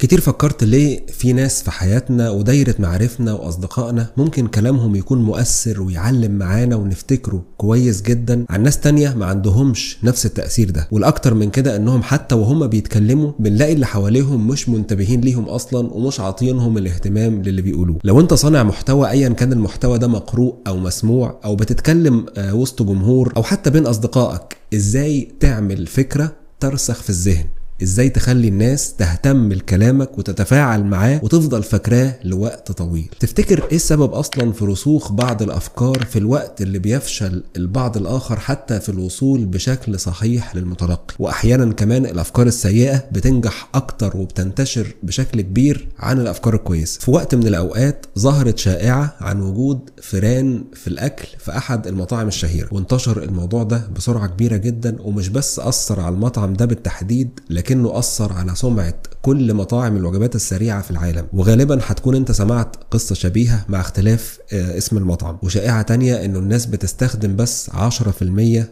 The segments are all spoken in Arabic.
كتير فكرت ليه في ناس في حياتنا ودايرة معارفنا وأصدقائنا ممكن كلامهم يكون مؤثر ويعلم معانا ونفتكره كويس جدا. عن ناس تانية ما عندهمش نفس التأثير ده والأكتر من كده إنهم حتى وهم بيتكلموا بنلاقي اللي حواليهم مش منتبهين ليهم أصلا ومش عاطينهم الاهتمام للي بيقولوه. لو أنت صانع محتوى أيا كان المحتوى ده مقروء أو مسموع أو بتتكلم آه، وسط جمهور أو حتى بين أصدقائك إزاي تعمل فكرة ترسخ في الذهن؟ إزاي تخلي الناس تهتم لكلامك وتتفاعل معاه وتفضل فاكراه لوقت طويل. تفتكر إيه السبب أصلا في رسوخ بعض الأفكار في الوقت اللي بيفشل البعض الآخر حتى في الوصول بشكل صحيح للمتلقي؟ واحيانا كمان الأفكار السيئة بتنجح أكتر وبتنتشر بشكل كبير عن الأفكار الكويسة. في وقت من الأوقات ظهرت شائعة عن وجود فيران في الأكل في أحد المطاعم الشهيرة وانتشر الموضوع ده بسرعة كبيرة جدا ومش بس أثر على المطعم ده بالتحديد لكنه أثر على سمعة كل مطاعم الوجبات السريعة في العالم وغالبا هتكون أنت سمعت قصة شبيهة مع اختلاف آه، اسم المطعم وشائعة تانية إنه الناس بتستخدم بس 10%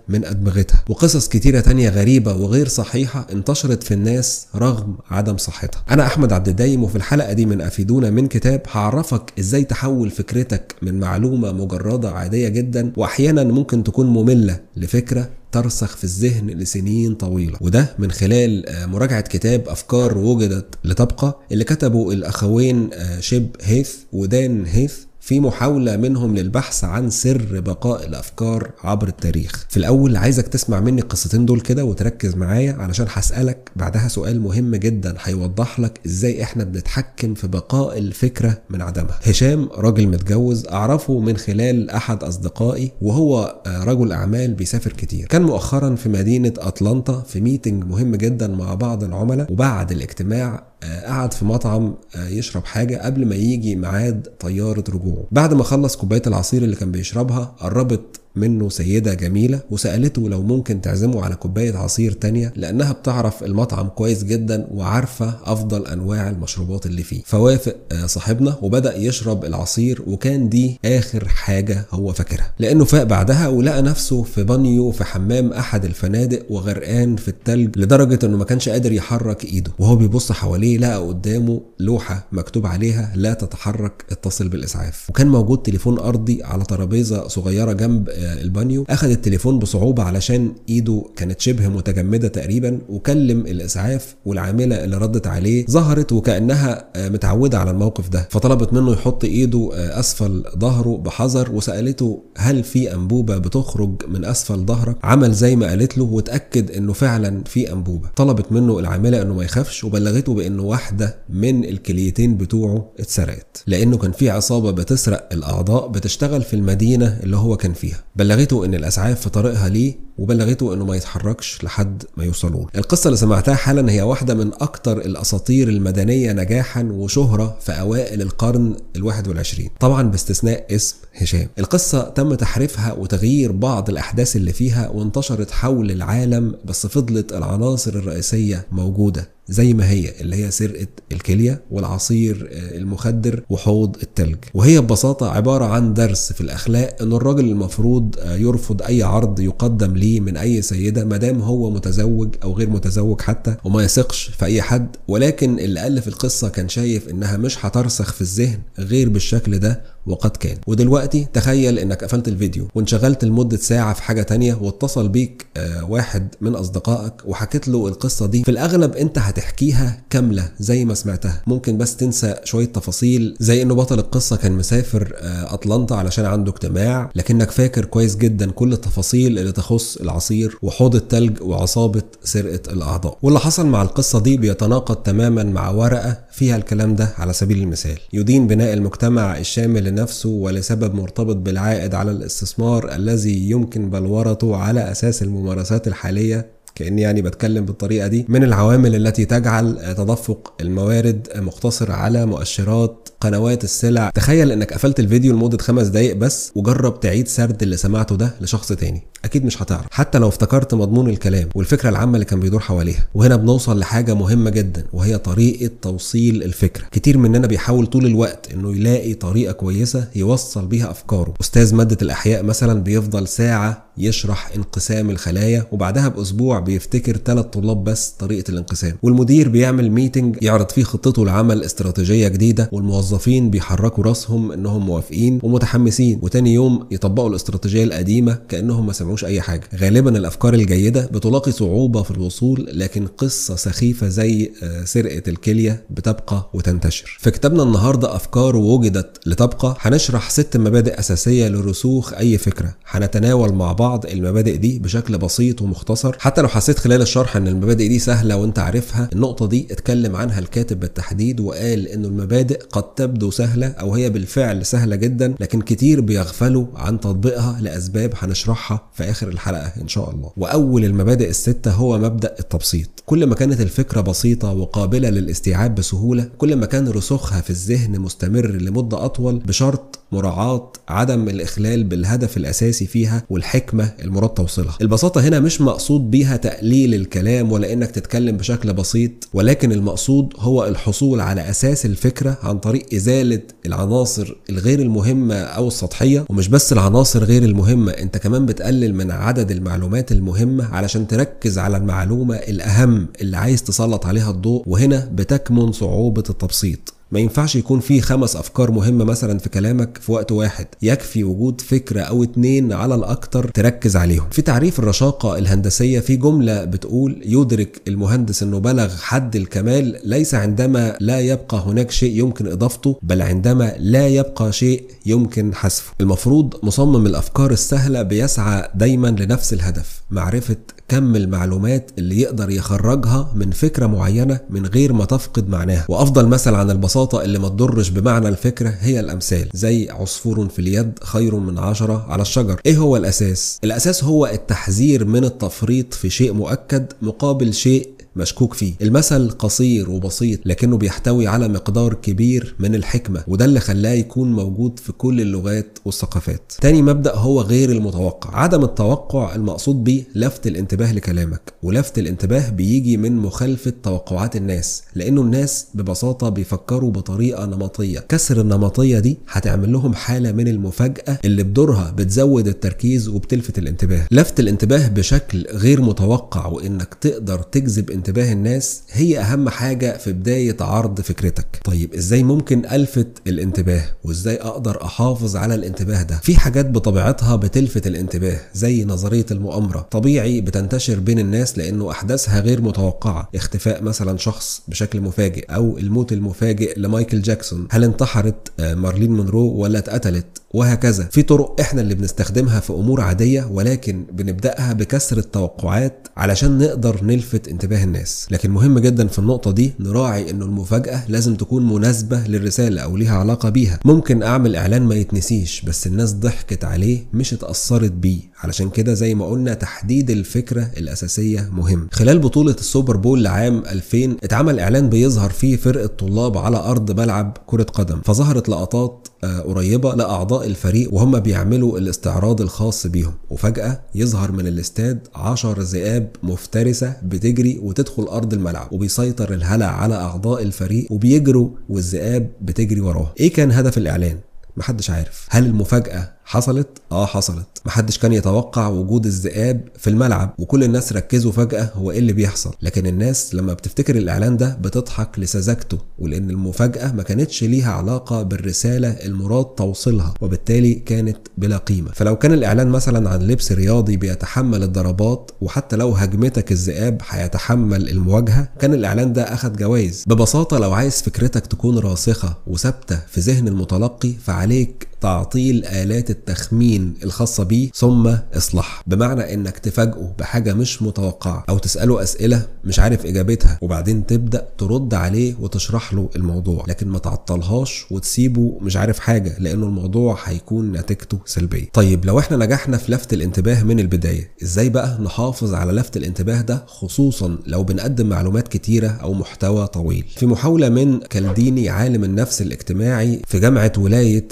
من أدمغتها وقصص كتيرة تانية غريبة وغير صحيحة انتشرت في الناس رغم عدم صحتها. أنا أحمد عبد الدايم وفي الحلقة دي من أفيدونا من كتاب هعرفك إزاي تحول فكرتك من معلومة مجردة عادية جدا واحيانا ممكن تكون مملة لفكرة ترسخ في الذهن لسنين طويلة. وده من خلال آه، مراجعة كتاب أفكار وجدت لتبقى اللي كتبه الأخوين آه، شيب هيث ودان هيث. في محاولة منهم للبحث عن سر بقاء الأفكار عبر التاريخ. في الأول عايزك تسمع مني القصتين دول كده وتركز معايا علشان هسألك بعدها سؤال مهم جدا هيوضح لك إزاي إحنا بنتحكم في بقاء الفكرة من عدمها. هشام راجل متجوز أعرفه من خلال أحد أصدقائي وهو آه، رجل أعمال بيسافر كتير. كان مؤخرا في مدينة أتلانتا في meeting مهم جدا مع بعض العملاء وبعد الاجتماع قعد في مطعم آه، يشرب حاجة قبل ما يجي ميعاد طيارة رجوعه. بعد ما خلص كوباية العصير اللي كان بيشربها قربت منه سيدة جميلة وسألته لو ممكن تعزمه على كوباية عصير تانية لأنها بتعرف المطعم كويس جدا وعارفة أفضل أنواع المشروبات اللي فيه. فوافق آه، صاحبنا وبدأ يشرب العصير وكان دي آخر حاجة هو فاكرها. لأنه فاق بعدها ولقى نفسه في بانيو في حمام أحد الفنادق وغرقان في التلج لدرجة إنه ما كانش قادر يحرك إيده. وهو بيبص حواليه لقى قدامه لوحة مكتوب عليها لا تتحرك اتصل بالإسعاف. وكان موجود تليفون أرضي على ترابيزة صغيرة جنب آه، البانيو أخذ التليفون بصعوبة علشان إيده كانت شبه متجمدة تقريبا وكلم الإسعاف والعاملة اللي ردت عليه ظهرت وكأنها آه، متعودة على الموقف ده. فطلبت منه يحط إيده آه، أسفل ظهره بحذر وسألته هل في أنبوبة بتخرج من أسفل ظهرك؟ عمل زي ما قالت له وتأكد إنه فعلا في أنبوبة. طلبت منه العاملة إنه ما يخافش وبلغته بإنه واحدة من الكليتين بتوعه اتسرقت لأنه كان في عصابة بتسرق الأعضاء بتشتغل في المدينة اللي هو كان فيها. بلغته إن الأسعاف في طريقها ليه وبلغته إنه ما يتحركش لحد ما يوصلون. القصة اللي سمعتها حالا هي واحدة من أكتر الأساطير المدنية نجاحا وشهرة في أوائل القرن الواحد والعشرين. طبعا باستثناء اسم هشام. القصة تم تحريفها وتغيير بعض الأحداث اللي فيها وانتشرت حول العالم بس فضلت العناصر الرئيسية موجودة. زي ما هي اللي هي سرقة الكلية والعصير آه، المخدر وحوض التلج. وهي ببساطة عبارة عن درس في الأخلاق إن الراجل المفروض آه، يرفض أي عرض يقدم ليه من أي سيدة مادام هو متزوج أو غير متزوج حتى وما يثقش في أي حد. ولكن اللي ألف القصة كان شايف إنها مش هترسخ في الذهن غير بالشكل ده وقد كان. ودلوقتي تخيل إنك قفلت الفيديو وانشغلت لمدة ساعة في حاجة تانية واتصل بيك آه، واحد من أصدقائك وحكيت له القصة دي. في الأغلب أنت هتحكيها كاملة زي ما سمعتها. ممكن بس تنسى شوية تفاصيل زي إنه بطل القصة كان مسافر آه، اتلانتا علشان عنده اجتماع. لكنك فاكر كويس جدا كل التفاصيل اللي تخص العصير وحوض التلج وعصابة سرقة الأعضاء. واللي حصل مع القصة دي بيتناقض تماما مع ورقة فيها الكلام ده على سبيل المثال. يدين بناء المجتمع الشامل لنفسه ولسبب مرتبط بالعائد على الاستثمار الذي يمكن بلورته على أساس الممارسات الحالية كأني يعني بتكلم بالطريقة دي من العوامل التي تجعل تدفق الموارد مقتصر على مؤشرات قنوات السلع. تخيل إنك قفلت الفيديو لمدة خمس دقايق بس وجرب تعيد سرد اللي سمعته ده لشخص تاني. أكيد مش هتعرف. حتى لو افتكرت مضمون الكلام والفكرة العامة اللي كان بيدور حواليها. وهنا بنوصل لحاجة مهمة جدا وهي طريقة توصيل الفكرة. كتير مننا بيحاول طول الوقت إنه يلاقي طريقة كويسة يوصل بيها أفكاره. أستاذ مادة الأحياء مثلا بيفضل ساعة يشرح انقسام الخلايا وبعدها بأسبوع بيفتكر ثلاث طلاب بس طريقة الانقسام. والمدير بيعمل ميتنج يعرض فيه خطته لعمل استراتيجية جديدة والموظفين بيحركوا راسهم إنهم موافقين ومتحمسين وتاني يوم يطبقوا الاستراتيجية القديمة كأنهم ما سمعوش أي حاجة. غالبا الأفكار الجيدة بتلاقي صعوبة في الوصول لكن قصة سخيفة زي آه، سرقة الكلية بتبقى وتنتشر. في كتابنا النهارده أفكار وجدت لتبقى. هنشرح ست مبادئ أساسية لرسوخ أي فكرة. هنتناول مع بعض المبادئ دي بشكل بسيط ومختصر. حتى لو حسيت خلال الشرح إن المبادئ دي سهلة وإنت عارفها النقطة دي اتكلم عنها الكاتب بالتحديد وقال إنه المبادئ قد تبدو سهلة أو هي بالفعل سهلة جدا لكن كتير بيغفلوا عن تطبيقها لأسباب هنشرحها في آخر الحلقة إن شاء الله. وأول المبادئ الستة هو مبدأ التبسيط. كل ما كانت الفكرة بسيطة وقابلة للاستيعاب بسهولة كل ما كان رسوخها في الذهن مستمر لمدة أطول بشرط مراعاة عدم الإخلال بالهدف الأساسي فيها والحكمة المراد توصيلها. البساطة هنا مش مقصود بيها تقليل الكلام ولا إنك تتكلم بشكل بسيط ولكن المقصود هو الحصول على أساس الفكرة عن طريق إزالة العناصر الغير المهمة أو السطحية. ومش بس العناصر غير المهمة أنت كمان بتقلل من عدد المعلومات المهمة علشان تركز على المعلومة الأهم اللي عايز تسلط عليها الضوء وهنا بتكمن صعوبة التبسيط. ما ينفعش يكون في خمس أفكار مهمة مثلا في كلامك في وقت واحد. يكفي وجود فكرة أو اتنين على الأكتر تركز عليهم. في تعريف الرشاقة الهندسية في جملة بتقول يدرك المهندس إنه بلغ حد الكمال ليس عندما لا يبقى هناك شيء يمكن إضافته بل عندما لا يبقى شيء يمكن حذفه. المفروض مصمم الأفكار السهلة بيسعى دايما لنفس الهدف معرفة كم المعلومات اللي يقدر يخرجها من فكرة معينة من غير ما تفقد معناها وأفضل مثل عن البساطة اللي ما تضرش بمعنى الفكرة هي الأمثال زي عصفور في اليد خير من عشرة على الشجر إيه هو الأساس؟ الأساس هو التحذير من التفريط في شيء مؤكد مقابل شيء مشكوك فيه. المثل قصير وبسيط لكنه بيحتوي على مقدار كبير من الحكمة وده اللي خلاه يكون موجود في كل اللغات والثقافات. تاني مبدأ هو غير المتوقع. عدم التوقع المقصود بيه لفت الانتباه لكلامك ولفت الانتباه بيجي من مخالفة توقعات الناس لأنه الناس ببساطة بيفكروا بطريقة نمطية. كسر النمطية دي هتعمل لهم حالة من المفاجأة اللي بدورها بتزود التركيز وبتلفت الانتباه. لفت الانتباه بشكل غير متوقع وإنك تقدر تجذب انتباه الناس هي أهم حاجة في بداية عرض فكرتك. طيب إزاي ممكن ألفت الانتباه؟ وإزاي أقدر أحافظ على الانتباه ده؟ في حاجات بطبيعتها بتلفت الانتباه زي نظرية المؤامرة. طبيعي بتنتشر بين الناس لأنه أحداثها غير متوقعة. اختفاء مثلا شخص بشكل مفاجئ أو الموت المفاجئ لمايكل جاكسون. هل انتحرت مارلين مونرو ولا اتقتلت؟ وهكذا. في طرق إحنا اللي بنستخدمها في أمور عادية ولكن بنبدأها بكسر التوقعات علشان نقدر نلفت انتباه الناس. لكن مهم جدا في النقطة دي نراعي إنه المفاجأة لازم تكون مناسبة للرسالة أو ليها علاقة بيها. ممكن أعمل إعلان ما يتنسيش بس الناس ضحكت عليه مش اتأثرت بيه. علشان كده زي ما قلنا تحديد الفكرة الأساسية مهم. خلال بطولة السوبر بول لعام 2000 اتعمل إعلان بيظهر فيه فرقة طلاب على أرض ملعب كرة قدم فظهرت لقطات آه، قريبة لأعضاء الفريق وهم بيعملوا الاستعراض الخاص بيهم. وفجأة يظهر من الاستاد 10 ذئاب مفترسة بتجري وتدخل أرض الملعب وبيسيطر الهلع على أعضاء الفريق وبيجروا والذئاب بتجري وراهم إيه كان هدف الإعلان؟ محدش عارف. هل المفاجأة حصلت؟ آه حصلت. محدش كان يتوقع وجود الذئاب في الملعب وكل الناس ركزوا فجأة هو إيه اللي بيحصل. لكن الناس لما بتفتكر الإعلان ده بتضحك لسذاجته ولأن المفاجأة ما كانتش ليها علاقة بالرسالة المراد توصيلها وبالتالي كانت بلا قيمة. فلو كان الإعلان مثلا عن لبس رياضي بيتحمل الضربات وحتى لو هجمتك الذئاب هيتحمل المواجهة كان الإعلان ده اخد جوائز. ببساطة لو عايز فكرتك تكون راسخة وثابتة في ذهن المتلقي فعليك تعطيل آلات التخمين الخاصة بيه ثم إصلاح. بمعنى إنك تفاجئه بحاجة مش متوقعة أو تسأله أسئلة مش عارف إجابتها وبعدين تبدأ ترد عليه وتشرح له الموضوع لكن ما تعطلهاش وتسيبه مش عارف حاجة لأنه الموضوع هيكون نتيجته سلبية. طيب لو إحنا نجحنا في لفت الانتباه من البداية إزاي بقى نحافظ على لفت الانتباه ده خصوصا لو بنقدم معلومات كتيرة أو محتوى طويل؟ في محاولة من كالديني عالم النفس الاجتماعي في جامعة ولاية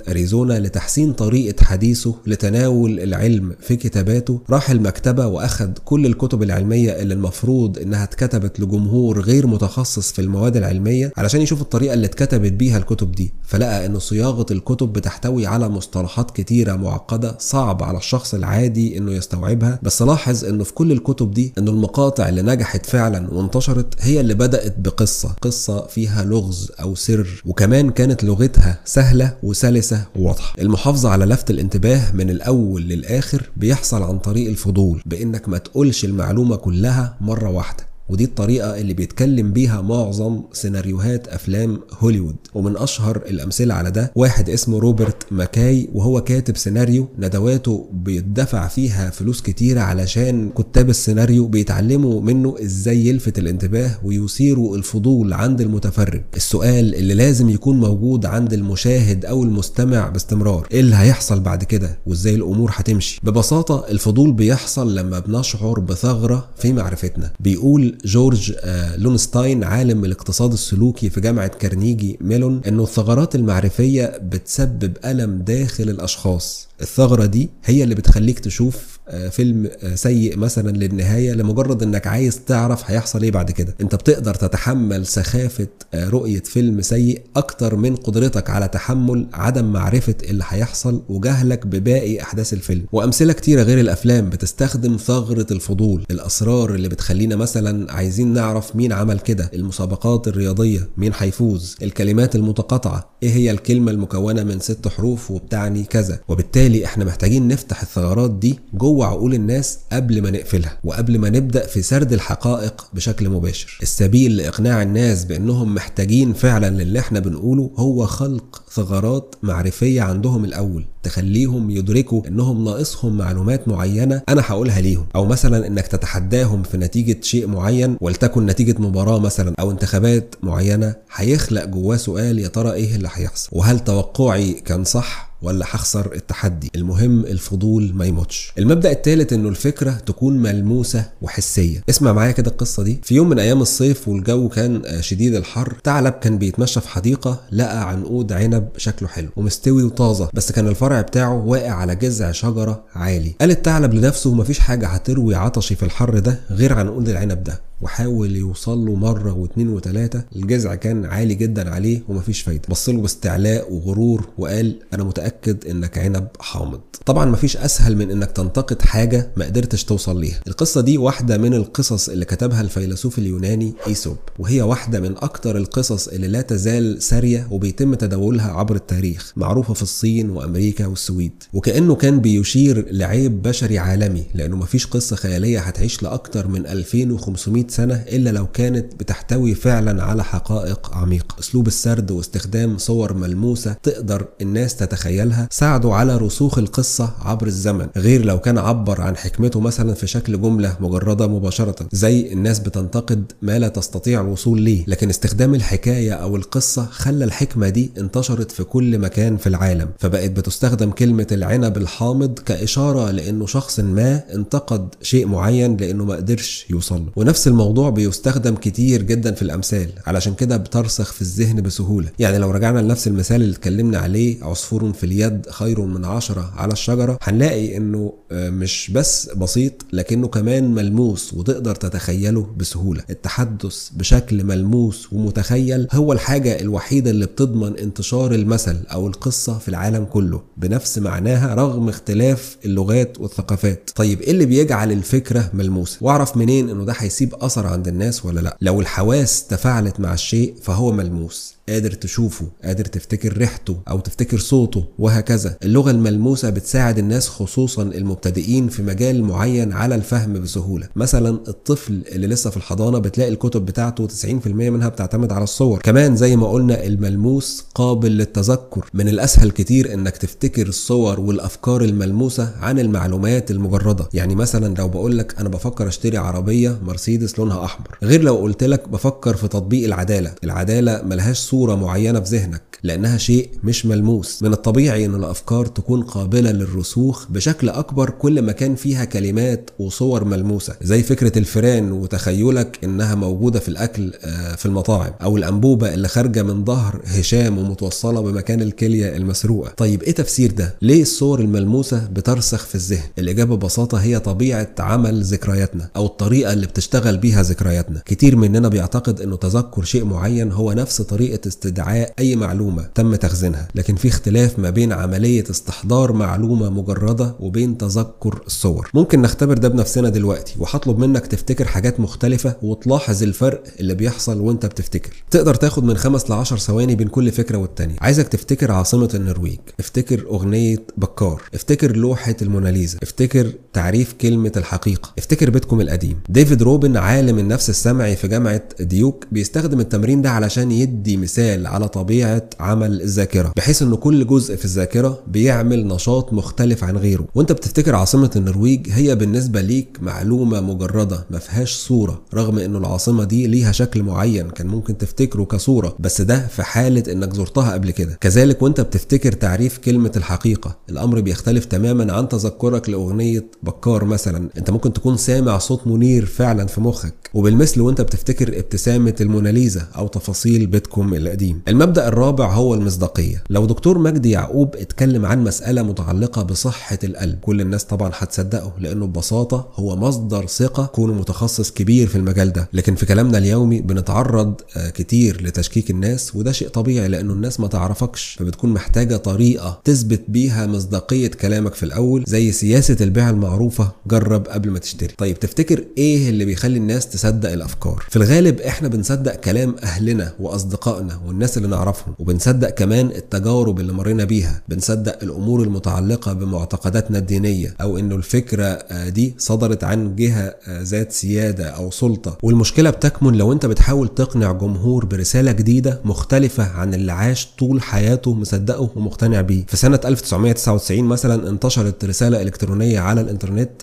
لتحسين طريقة حديثه لتناول العلم في كتاباته راح المكتبة وأخد كل الكتب العلمية اللي المفروض إنها اتكتبت لجمهور غير متخصص في المواد العلمية علشان يشوف الطريقة اللي اتكتبت بيها الكتب دي. فلقى إن صياغة الكتب بتحتوي على مصطلحات كتيرة معقدة صعب على الشخص العادي إنه يستوعبها بس لاحظ إنه في كل الكتب دي إنه المقاطع اللي نجحت فعلا وانتشرت هي اللي بدأت بقصة قصة فيها لغز أو سر وكمان كانت لغتها سهلة وسلسة وواضحة. المحافظة على لفت الانتباه من الأول للآخر بيحصل عن طريق الفضول بإنك ما تقولش المعلومة كلها مرة واحدة. ودي الطريقة اللي بيتكلم بيها معظم سيناريوهات أفلام هوليوود. ومن أشهر الأمثلة على ده واحد اسمه روبرت ماكاي وهو كاتب سيناريو ندواته بيدفع فيها فلوس كتيرة علشان كتاب السيناريو بيتعلموا منه إزاي يلفت الانتباه ويثيروا الفضول عند المتفرج. السؤال اللي لازم يكون موجود عند المشاهد أو المستمع باستمرار إيه اللي هيحصل بعد كده؟ وإزاي الأمور هتمشي؟ ببساطة الفضول بيحصل لما بنشعر بثغرة في معرفتنا. بيقول جورج لونستاين عالم الاقتصاد السلوكي في جامعة كارنيجي ميلون إنه الثغرات المعرفية بتسبب ألم داخل الأشخاص. الثغرة دي هي اللي بتخليك تشوف فيلم سيء مثلا للنهاية لمجرد إنك عايز تعرف هيحصل إيه بعد كده. أنت بتقدر تتحمل سخافة رؤية فيلم سيء أكتر من قدرتك على تحمل عدم معرفة اللي هيحصل وجهلك بباقي أحداث الفيلم. وأمثلة كتيرة غير الأفلام بتستخدم ثغرة الفضول الأسرار اللي بتخلينا مثلا عايزين نعرف مين عمل كده المسابقات الرياضية مين هيفوز الكلمات المتقاطعة إيه هي الكلمة المكونة من ست حروف وبتعني كذا. وبالتالي إحنا محتاجين نفتح الثغرات دي جوه عقول الناس قبل ما نقفلها وقبل ما نبدأ في سرد الحقائق بشكل مباشر. السبيل لإقناع الناس بأنهم محتاجين فعلا للي إحنا بنقوله هو خلق ثغرات معرفية عندهم الأول تخليهم يدركوا إنهم ناقصهم معلومات معينة أنا هقولها ليهم. أو مثلا إنك تتحداهم في نتيجة شيء معين ولتكن نتيجة مباراة مثلا أو انتخابات معينة هيخلق جواه سؤال يا ترى إيه اللي هيحصل؟ وهل توقعي كان صح؟ ولا هخسر التحدي. المهم الفضول ما يموتش. المبدأ الثالث إنه الفكرة تكون ملموسة وحسية. اسمع معايا كده القصة دي. في يوم من أيام الصيف والجو كان شديد الحر ثعلب كان بيتمشى في حديقة لقى عنقود عنب شكله حلو ومستوي وطازة بس كان الفرع بتاعه واقع على جذع شجرة عالي. قال الثعلب لنفسه مفيش حاجة هتروي عطشي في الحر ده غير عنقود العنب ده. وحاول يوصل له مرة واثنين وثلاثه الجذع كان عالي جدا عليه ومفيش فايدة. بص له باستعلاء وغرور وقال أنا متأكد إنك عنب حامض. طبعا مفيش أسهل من إنك تنتقد حاجة ما قدرتش توصل ليها. القصة دي واحدة من القصص اللي كتبها الفيلسوف اليوناني إيسوب وهي واحدة من أكتر القصص اللي لا تزال سارية وبيتم تداولها عبر التاريخ معروفة في الصين وأمريكا والسويد. وكأنه كان بيشير لعيب بشري عالمي لأنه مفيش قصة خيالية هتعيش لأكتر من 2500 سنة إلا لو كانت بتحتوي فعلا على حقائق عميقة. أسلوب السرد واستخدام صور ملموسة تقدر الناس تتخيلها ساعدوا على رسوخ القصة عبر الزمن غير لو كان عبر عن حكمته مثلا في شكل جملة مجردة مباشرة زي الناس بتنتقد ما لا تستطيع الوصول ليه. لكن استخدام الحكاية أو القصة خلى الحكمة دي انتشرت في كل مكان في العالم فبقت بتستخدم كلمة العنب الحامض كإشارة لأنه شخص ما انتقد شيء معين لأنه ما قدرش يوصل له. ونفس الموضوع بيستخدم كتير جدا في الأمثال علشان كده بترسخ في الذهن بسهولة. يعني لو رجعنا لنفس المثال اللي اتكلمنا عليه عصفور في اليد خير من عشرة على الشجرة هنلاقي إنه مش بس بسيط لكنه كمان ملموس وتقدر تتخيله بسهولة. التحدث بشكل ملموس ومتخيل هو الحاجة الوحيدة اللي بتضمن انتشار المثل أو القصة في العالم كله بنفس معناها رغم اختلاف اللغات والثقافات. طيب إيه اللي بيجعل الفكرة ملموسة؟ وأعرف منين إنه ده هيسيب عند الناس ولا لأ؟ لو الحواس تفاعلت مع الشيء فهو ملموس. قادر تشوفه قادر تفتكر ريحته أو تفتكر صوته وهكذا. اللغة الملموسة بتساعد الناس خصوصا المبتدئين في مجال معين على الفهم بسهولة. مثلا الطفل اللي لسه في الحضانة بتلاقي الكتب بتاعته 90% منها بتعتمد على الصور. كمان زي ما قلنا الملموس قابل للتذكر. من الأسهل كتير إنك تفتكر الصور والأفكار الملموسة عن المعلومات المجردة. يعني مثلا لو بقول لك أنا بفكر أشتري عربية مرسيدس لونها أحمر غير لو قلت لك بفكر في تطبيق العدالة. العدالة ملهاش صورة معينة في ذهنك لأنها شيء مش ملموس. من الطبيعي إن الأفكار تكون قابلة للرسوخ بشكل أكبر كل ما كان فيها كلمات وصور ملموسة زي فكرة الفيران وتخيلك إنها موجودة في الأكل آه، في المطاعم أو الأنبوبة اللي خارجة من ظهر هشام ومتوصلة بمكان الكلية المسروقة. طيب إيه تفسير ده؟ ليه الصور الملموسة بترسخ في الذهن؟ الإجابة ببساطة هي طبيعة عمل ذكرياتنا أو الطريقة اللي بتشتغل بيها ذكرياتنا. كتير مننا بيعتقد إنه تذكر شيء معين هو نفس طريقة استدعاء أي معلومة تم تخزينها لكن في اختلاف ما بين عملية استحضار معلومة مجردة وبين تذكر الصور. ممكن نختبر ده بنفسنا دلوقتي وهطلب منك تفتكر حاجات مختلفة وتلاحظ الفرق اللي بيحصل وانت بتفتكر. تقدر تاخد من خمس ل 10 ثواني بين كل فكرة والتانية. عايزك تفتكر عاصمة النرويج افتكر أغنية بكار افتكر لوحة الموناليزا افتكر تعريف كلمة الحقيقة. افتكر بيتكم القديم. ديفيد روبن عالم النفس السمعي في جامعة ديوك بيستخدم التمرين ده علشان يدي مثال على طبيعة عمل الذاكرة بحيث ان كل جزء في الذاكرة بيعمل نشاط مختلف عن غيره. وأنت بتفتكر عاصمة النرويج؟ هي بالنسبة ليك معلومة مجردة ما فيهاش صورة رغم إنه العاصمة دي ليها شكل معين كان ممكن تفتكره كصورة بس ده في حالة إنك زرتها قبل كده. كذلك وأنت بتفتكر تعريف كلمة الحقيقة الأمر بيختلف تماما عن تذكرك لأغنية بكار مثلا أنت ممكن تكون سامع صوت منير فعلا في مخك وبالمثل وأنت بتفتكر ابتسامة الموناليزا أو تفاصيل بيتكم القديم. المبدأ الرابع هو المصداقية. لو دكتور مجدي يعقوب اتكلم عن مسألة متعلقة بصحة القلب كل الناس طبعا هتصدقه لأنه ببساطة هو مصدر ثقة كونه متخصص كبير في المجال ده. لكن في كلامنا اليومي بنتعرض آه، كتير لتشكيك الناس وده شيء طبيعي لأنه الناس ما تعرفكش فبتكون محتاجة طريقة تثبت بيها مصداقية كلامك في الأول زي سياسة البيع المعروفه جرب قبل ما تشتري. طيب تفتكر إيه اللي بيخلي الناس تصدق الأفكار؟ في الغالب إحنا بنصدق كلام أهلنا وأصدقائنا والناس اللي نعرفهم وبنصدق كمان التجارب اللي مرينا بيها. بنصدق الأمور المتعلقة بمعتقداتنا الدينية أو إنه الفكرة آه، دي صدرت عن جهة آه، ذات سيادة أو سلطة. والمشكلة بتكمن لو أنت بتحاول تقنع جمهور برسالة جديدة مختلفة عن اللي عاش طول حياته مصدقه ومقتنع بيه. في سنة 1999 مثلا انتشرت رسالة إلكترونية على الإنترنت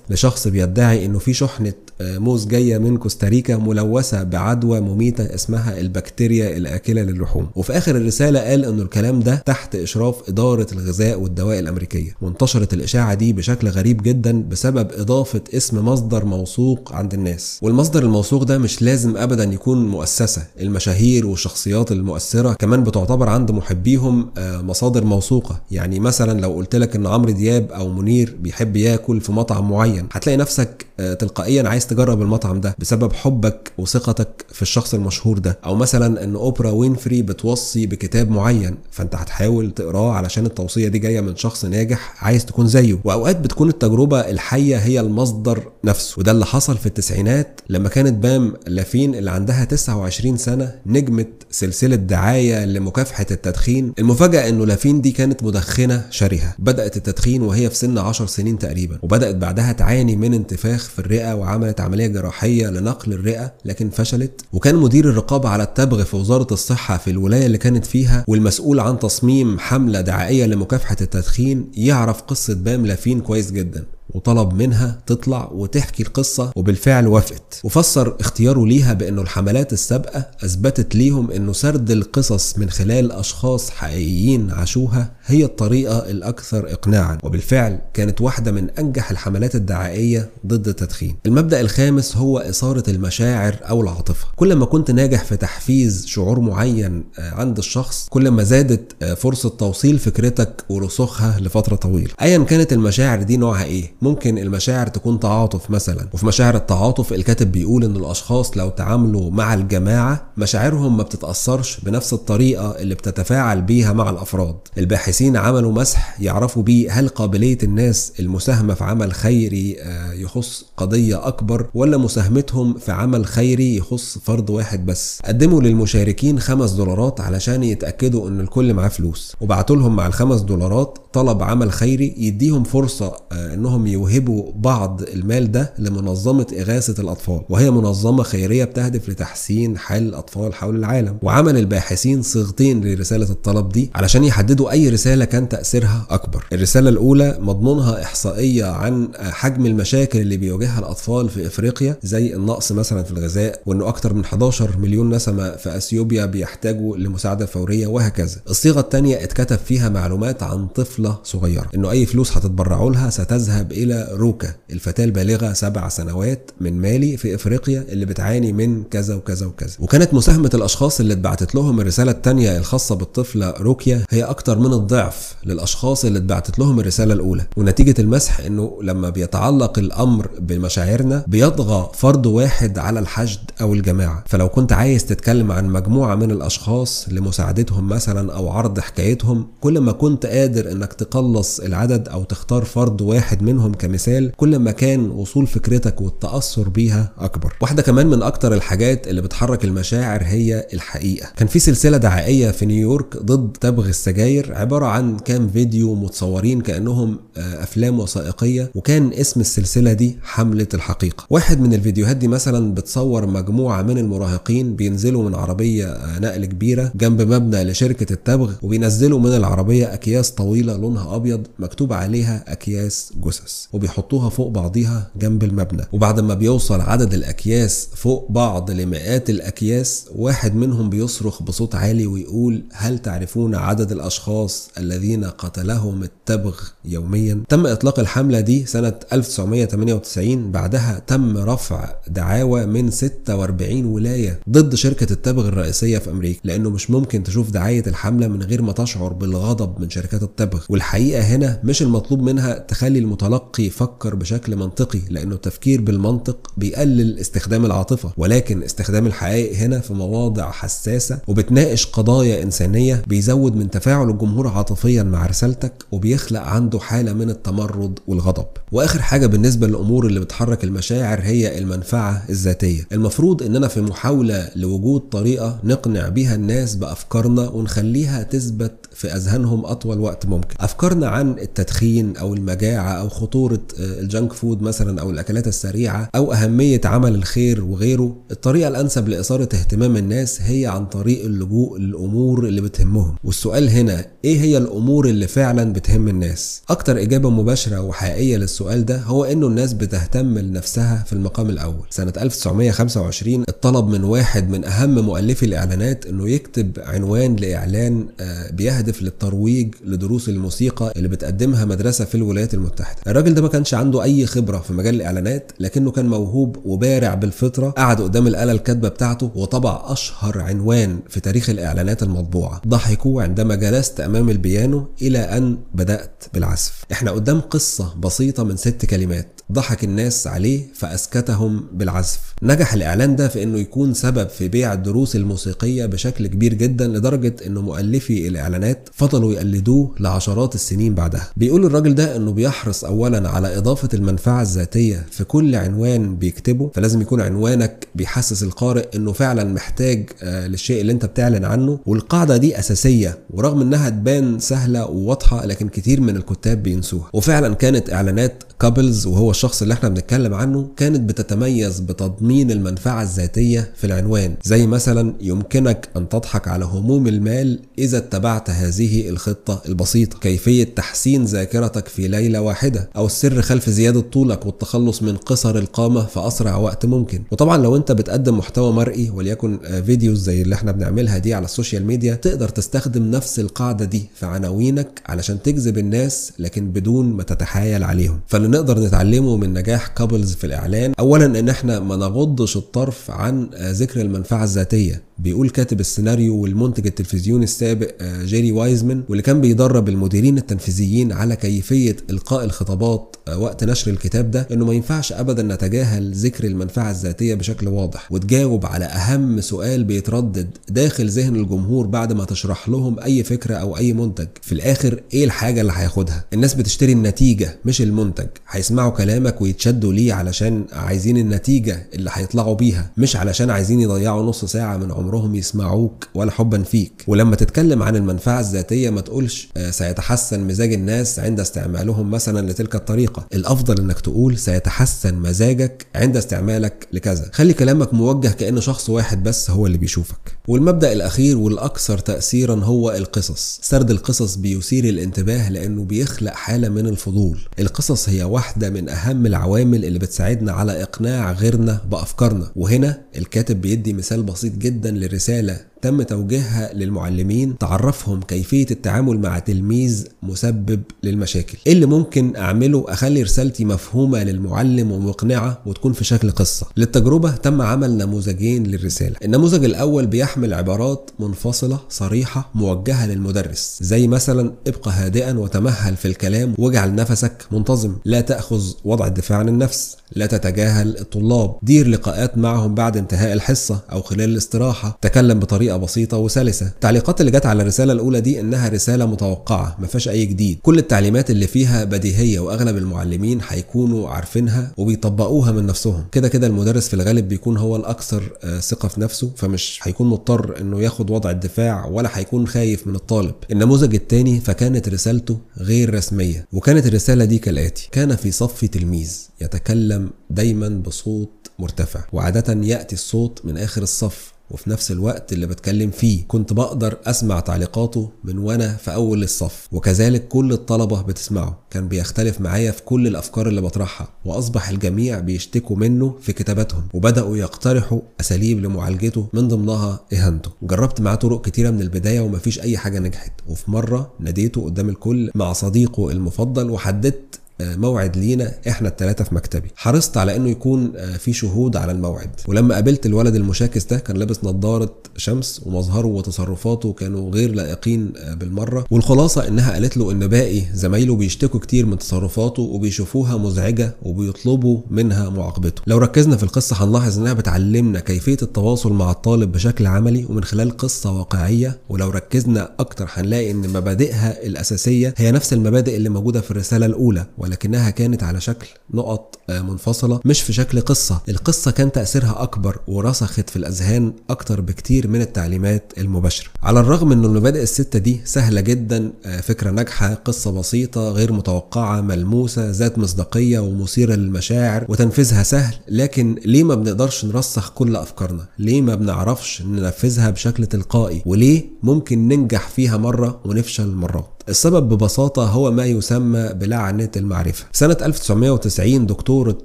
لشخص بيدعي إنه في شحنة موز جاية من كوستاريكا ملوثة بعدوى مميتة اسمها البكتيريا الآكلة للحوم. وفي آخر الرسالة قال إنه الكلام ده تحت إشراف إدارة الغذاء والدواء الأمريكية. وانتشرت الإشاعة دي بشكل غريب جدا بسبب إضافة اسم مصدر موثوق عند الناس. والمصدر الموثوق ده مش لازم ابدا يكون مؤسسة. المشاهير والشخصيات المؤثرة كمان بتعتبر عند محبيهم آه، مصادر موثوقة. يعني مثلا لو قلت لك إن عمرو دياب أو منير بيحب ياكل في مطعم معين هتلاقي نفسك تلقائيا عايز تجرب المطعم ده بسبب حبك وثقتك في الشخص المشهور ده. أو مثلا إن أوبرا وينفري بتوصي بكتاب معين فأنت هتحاول تقراه علشان التوصية دي جاية من شخص ناجح عايز تكون زيه. وأوقات بتكون التجربة الحية هي المصدر نفسه. وده اللي حصل في التسعينات لما كانت بام لافين اللي عندها 29 سنة نجمه سلسلة دعاية لمكافحة التدخين. المفاجأة إنه لافين دي كانت مدخنة شرهة. بدأت التدخين وهي في سن 10 سنين تقريبا. وبدأت بعدها تعاني من انتفاخ في الرئة وعملت عملية جراحية لنقل الرئة لكن فشلت. وكان مدير الرقابة على التبغ في وزارة الصحة في الولاية اللي كانت فيها والمسؤول عن تصميم حملة دعائية لمكافحة التدخين يعرف قصة بام لافين كويس جدا. وطلب منها تطلع وتحكي القصة وبالفعل وافقت. وفسر اختياره ليها بأنه الحملات السابقة أثبتت ليهم أنه سرد القصص من خلال أشخاص حقيقيين عاشوها هي الطريقة الأكثر إقناعا وبالفعل كانت واحدة من أنجح الحملات الدعائية ضد التدخين. المبدأ الخامس هو إثارة المشاعر أو العاطفة. كل ما كنت ناجح في تحفيز شعور معين آه، عند الشخص كل ما زادت آه، فرصة توصيل فكرتك ورسوخها لفترة طويلة. أيا كانت المشاعر دي نوعها إيه؟ ممكن المشاعر تكون تعاطف مثلا وفي مشاعر التعاطف الكاتب بيقول إن الأشخاص لو تعاملوا مع الجماعة مشاعرهم ما بتتأثرش بنفس الطريقة اللي بتتفاعل بيها مع الأفراد. الباحثين عملوا مسح يعرفوا بيه هل قابلية الناس المساهمة في عمل خيري آه، يخص قضية أكبر ولا مساهمتهم في عمل خيري يخص فرد واحد بس. قدموا للمشاركين خمس دولارات علشان يتأكدوا إن الكل معاه فلوس وبعتوا لهم مع الخمس دولارات طلب عمل خيري يديهم فرصة آه، إنهم يوهبوا بعض المال ده لمنظمة إغاثة الأطفال. وهي منظمة خيرية بتهدف لتحسين حال الأطفال حول العالم. وعمل الباحثين صيغتين لرسالة الطلب دي علشان يحددوا أي رسالة كان تأثيرها أكبر. الرسالة الأولى مضمونها إحصائية عن حجم المشاكل اللي بيواجهها الأطفال في إفريقيا زي النقص مثلا في الغذاء وإنه أكتر من 11 مليون نسمة في أثيوبيا بيحتاجوا لمساعدة فورية وهكذا. الصيغة الثانية اتكتب فيها معلومات عن طفلة صغيرة. إنه أي فلوس هتتبرعوا لها ستذهب إلى روكا الفتاة البالغة سبع سنوات من مالي في إفريقيا اللي بتعاني من كذا وكذا وكذا. وكانت مساهمة الأشخاص اللي اتبعتت لهم الرسالة الثانية الخاصة بالطفلة روكيا هي أكتر من الضعف للأشخاص اللي اتبعتت لهم الرسالة الأولى. ونتيجة المسح إنه لما بيتعلق الأمر بمشاعرنا بيطغى فرد واحد على الحشد أو الجماعة. فلو كنت عايز تتكلم عن مجموعة من الأشخاص لمساعدتهم مثلا أو عرض حكايتهم كل ما كنت قادر انك تقلص العدد أو تختار فرد واحد منهم كمثال كل ما كان وصول فكرتك والتأثر بيها أكبر. واحدة كمان من أكتر الحاجات اللي بتحرك المشاعر هي الحقيقة. كان في سلسلة دعائية في نيويورك ضد تبغ السجاير عبارة عن كام فيديو متصورين كأنهم آه، أفلام وثائقية وكان اسم السلسلة دي حملة الحقيقة. واحد من الفيديوهات دي مثلا بتصور مجموعة من المراهقين بينزلوا من عربية آه، نقل كبيرة جنب مبنى لشركة التبغ وبينزلوا من العربية أكياس طويلة لونها أبيض مكتوب عليها أكياس جثث وبيحطوها فوق بعضيها جنب المبنى. وبعد ما بيوصل عدد الأكياس فوق بعض لمئات الأكياس واحد منهم بيصرخ بصوت عالي ويقول هل تعرفون عدد الأشخاص الذين قتلهم التبغ يوميا؟ تم إطلاق الحملة دي سنة 1998 بعدها تم رفع دعاوى من 46 ولاية ضد شركة التبغ الرئيسية في أمريكا لأنه مش ممكن تشوف دعاية الحملة من غير ما تشعر بالغضب من شركات التبغ. والحقيقة هنا مش المطلوب منها تخلي المتلقي يفكر بشكل منطقي لأنه التفكير بالمنطق بيقلل استخدام العاطفة ولكن استخدام الحقائق هنا في مواضع حساسة وبتناقش قضايا إنسانية بيزود من تفاعل الجمهور عاطفيا مع رسالتك وبيخلق عنده حالة من التمرد والغضب. وآخر حاجة بالنسبة للأمور اللي بتحرك المشاعر هي المنفعة الذاتية. المفروض إننا في محاولة لوجود طريقة نقنع بيها الناس بأفكارنا ونخليها تثبت في أذهانهم أطول وقت ممكن. أفكارنا عن التدخين أو المجاعة أو خطورة آه، الجانك فود مثلا أو الأكلات السريعة أو أهمية عمل الخير وغيره الطريقة الأنسب لإثارة اهتمام الناس هي عن طريق اللجوء للأمور اللي بتهمهم. والسؤال هنا إيه هي الأمور اللي فعلا بتهم الناس؟ أكتر إجابة مباشرة وحقيقية للسؤال ده هو إنه الناس بتهتم لنفسها في المقام الأول. سنة 1925 الطلب من واحد من أهم مؤلفي الإعلانات إنه يكتب عنوان لإعلان آه، بيهدف للترويج لدروس الموسيقى اللي بتقدمها مدرسة في الولايات المتحدة. الراجل ده ما كانش عنده أي خبرة في مجال الإعلانات لكنه كان موهوب وبارع بالفطرة قعد قدام الآلة الكاتبة بتاعته وطبع أشهر عنوان في تاريخ الإعلانات المطبوعة. ضحكوا عندما جلست أمام البيانو إلى أن بدأت بالعزف. إحنا قدام قصة بسيطة من ست كلمات. ضحك الناس عليه فأسكتهم بالعزف. نجح الإعلان ده في إنه يكون سبب في بيع الدروس الموسيقية بشكل كبير جدا لدرجة إنه مؤلفي الإعلانات فضلوا يقلدوه لعشرات السنين بعدها. بيقول الراجل ده إنه بيحرص اولا على إضافة المنفعة الذاتية في كل عنوان بيكتبه. فلازم يكون عنوانك بيحسس القارئ إنه فعلا محتاج آه، للشيء اللي أنت بتعلن عنه. والقاعدة دي أساسية ورغم إنها تبان سهلة وواضحة لكن كتير من الكتاب بينسوها. وفعلا كانت إعلانات كابلز وهو الشخص اللي إحنا بنتكلم عنه كانت بتتميز بتضمين المنفعة الذاتية في العنوان. زي مثلا يمكنك أن تضحك على هموم المال إذا اتبعت هذه الخطة البسيطة. كيفية تحسين ذاكرتك في ليلة واحدة أو السر خلف زيادة طولك والتخلص من قصر القامة في أسرع وقت ممكن. وطبعا لو أنت بتقدم محتوى مرئي وليكن آه، videos زي اللي إحنا بنعملها دي على ال social media تقدر تستخدم نفس القاعدة دي في عناوينك علشان تجذب الناس لكن بدون ما تتحايل عليهم. فاللي نقدر نتعلمه من نجاح كابلز في الإعلان اولا إن إحنا ما نغضش الطرف عن آه، ذكر المنفعة الذاتية. بيقول كاتب السيناريو والمنتج التلفزيوني السابق آه، جيري وايزمان واللي كان بيدرب المديرين التنفيذيين على كيفية إلقاء الخطابات آه، وقت نشر الكتاب ده إنه ما ينفعش ابدا نتجاهل ذكر المنفعة الذاتية بشكل واضح وتجاوب على أهم سؤال بيتردد داخل ذهن الجمهور بعد ما تشرح لهم أي فكرة أو أي منتج. في الآخر إيه الحاجة اللي هياخدها؟ الناس بتشتري النتيجة مش المنتج. هيسمعوا كلامك ويتشدوا ليه علشان عايزين النتيجة اللي هيطلعوا بيها مش علشان عايزين يضيعوا نص ساعة من عمرهم. يسمعوك ولا حبا فيك. ولما تتكلم عن المنفعة الذاتية ما تقولش آه، سيتحسن مزاج الناس عند استعمالهم مثلا لتلك الطريقة. الأفضل إنك تقول سيتحسن مزاجك عند استعمالك لكذا. خلي كلامك موجه كأن شخص واحد بس هو اللي بيشوفك. والمبدأ الأخير والأكثر تأثيرا هو القصص. سرد القصص بيثير الانتباه لأنه بيخلق حالة من الفضول. القصص هي واحدة من أهم العوامل اللي بتساعدنا على إقناع غيرنا بأفكارنا. وهنا الكاتب بيدي مثال بسيط جدا لرسالة تم توجيهها للمعلمين تعرفهم كيفية التعامل مع تلميذ مسبب للمشاكل. إيه اللي ممكن أعمله؟ أخلي رسالتي مفهومة للمعلم ومقنعة وتكون في شكل قصة. للتجربة تم عمل نموذجين للرسالة. النموذج الأول بيحمل عبارات منفصلة صريحة موجهة للمدرس زي مثلا ابقى هادئا وتمهل في الكلام واجعل نفسك منتظم. لا تأخذ وضع الدفاع عن النفس لا تتجاهل الطلاب. دير لقاءات معهم بعد انتهاء الحصة أو خلال الاستراحة. تكلم بطريقة بسيطة وسلسة. التعليقات اللي جت على الرسالة الأولى دي إنها رسالة متوقعة ما فيهاش أي جديد. كل التعليمات اللي فيها بديهية وأغلب المعلمين هيكونوا عارفينها وبيطبقوها من نفسهم. كده كده المدرس في الغالب بيكون هو الأكثر آه، ثقة في نفسه فمش هيكون مضطر إنه ياخد وضع الدفاع ولا هيكون خايف من الطالب. النموذج الثاني فكانت رسالته غير رسمية. وكانت الرسالة دي كالآتي كان في صف تلميذ يتكلم دايما بصوت مرتفع وعادة يأتي الصوت من آخر الصف وفي نفس الوقت اللي بتكلم فيه كنت بقدر أسمع تعليقاته من وأنا في أول الصف وكذلك كل الطلبة بتسمعه. كان بيختلف معايا في كل الأفكار اللي بطرحها وأصبح الجميع بيشتكوا منه في كتاباتهم وبدأوا يقترحوا أساليب لمعالجته من ضمنها إهانته. جربت معاه طرق كتيرة من البداية ومفيش أي حاجة نجحت وفي مرة ناديته قدام الكل مع صديقه المفضل وحددت موعد لينا إحنا الثلاثه في مكتبي. حرصت على إنه يكون في شهود على الموعد. ولما قابلت الولد المشاكس ده كان لابس نظارة شمس ومظهره وتصرفاته كانوا غير لائقين بالمرة. والخلاصة إنها قالت له إن باقي زمايله بيشتكوا كتير من تصرفاته وبيشوفوها مزعجة وبيطلبوا منها معاقبته. لو ركزنا في القصة هنلاحظ إنها بتعلمنا كيفية التواصل مع الطالب بشكل عملي ومن خلال قصة واقعية. ولو ركزنا أكتر هنلاقي إن مبادئها الأساسية هي نفس المبادئ اللي موجودة في الرسالة الأولى. ولكنها كانت على شكل نقط منفصلة مش في شكل قصة. القصة كان تأثيرها أكبر ورسخت في الأذهان أكتر بكتير من التعليمات المباشرة. على الرغم إن المبادئ الستة دي سهلة جدا فكرة ناجحة قصة بسيطة غير متوقعة ملموسة ذات مصداقية ومثيرة للمشاعر وتنفيذها سهل لكن ليه ما بنقدرش نرسخ كل أفكارنا؟ ليه ما بنعرفش ننفذها بشكل تلقائي؟ وليه ممكن ننجح فيها مرة ونفشل مرات السبب ببساطة هو ما يسمى بلعنة المعرفة. سنة 1990 دكتورة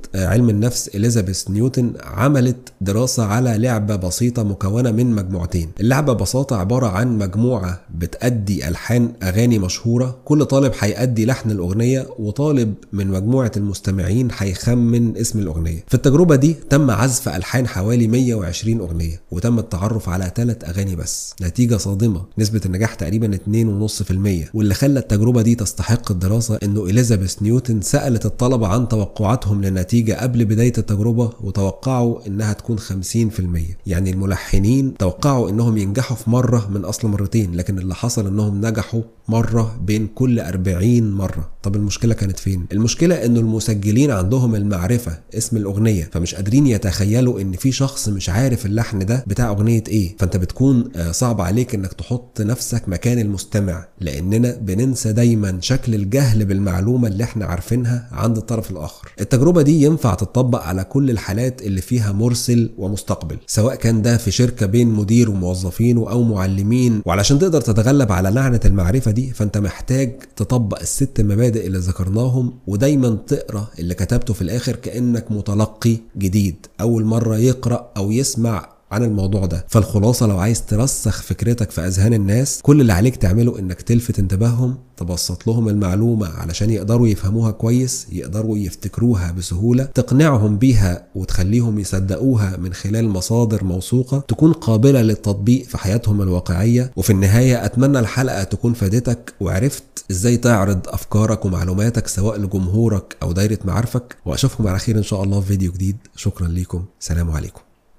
علم النفس إليزابيث نيوتن عملت دراسة على لعبة بسيطة مكونة من مجموعتين. اللعبة ببساطة عبارة عن مجموعة بتأدي ألحان أغاني مشهورة. كل طالب هيأدي لحن الأغنية وطالب من مجموعة المستمعين هيخمن اسم الأغنية. في التجربة دي تم عزف ألحان حوالي 120 أغنية وتم التعرف على ثلاث أغاني بس. نتيجة صادمة. نسبة النجاح تقريبا 2.5% واللي خلى التجربة دي تستحق الدراسة إنه إليزابيث نيوتن سألت الطلبة عن توقعاتهم للنتيجة قبل بداية التجربة وتوقعوا إنها تكون 50% يعني الملحنين توقعوا إنهم ينجحوا في مرة من أصل مرتين لكن اللي حصل إنهم نجحوا مرة بين كل 40 مرة. طب المشكلة كانت فين؟ المشكلة إنه المسجلين عندهم المعرفة اسم الأغنية فمش قادرين يتخيلوا إن في شخص مش عارف اللحن ده بتاع أغنية إيه. فأنت بتكون صعب عليك إنك تحط نفسك مكان المستمع لأننا بننسى دايما شكل الجهل بالمعلومة اللي إحنا عارفينها عند الطرف الآخر. التجربة دي ينفع تطبق على كل الحالات اللي فيها مرسل ومستقبل سواء كان ده في شركة بين مدير وموظفينه أو معلمين. وعلشان تقدر تتغلب على لعنة المعرفة دي فأنت محتاج تطبق الست مبادئ اللي ذكرناهم ودايما تقرأ اللي كتبته في الآخر كأنك متلقي جديد. أول مرة يقرأ أو يسمع عن الموضوع ده. فالخلاصة لو عايز ترسخ فكرتك في أذهان الناس كل اللي عليك تعمله إنك تلفت انتباههم تبسط لهم المعلومة علشان يقدروا يفهموها كويس يقدروا يفتكروها بسهولة تقنعهم بيها وتخليهم يصدقوها من خلال مصادر موثوقة تكون قابلة للتطبيق في حياتهم الواقعية. وفي النهاية أتمنى الحلقة تكون فادتك وعرفت إزاي تعرض أفكارك ومعلوماتك سواء لجمهورك أو دايرة معارفك. وأشوفكم على خير إن شاء الله في فيديو جديد. شكرا ليكم. سلام عليكم.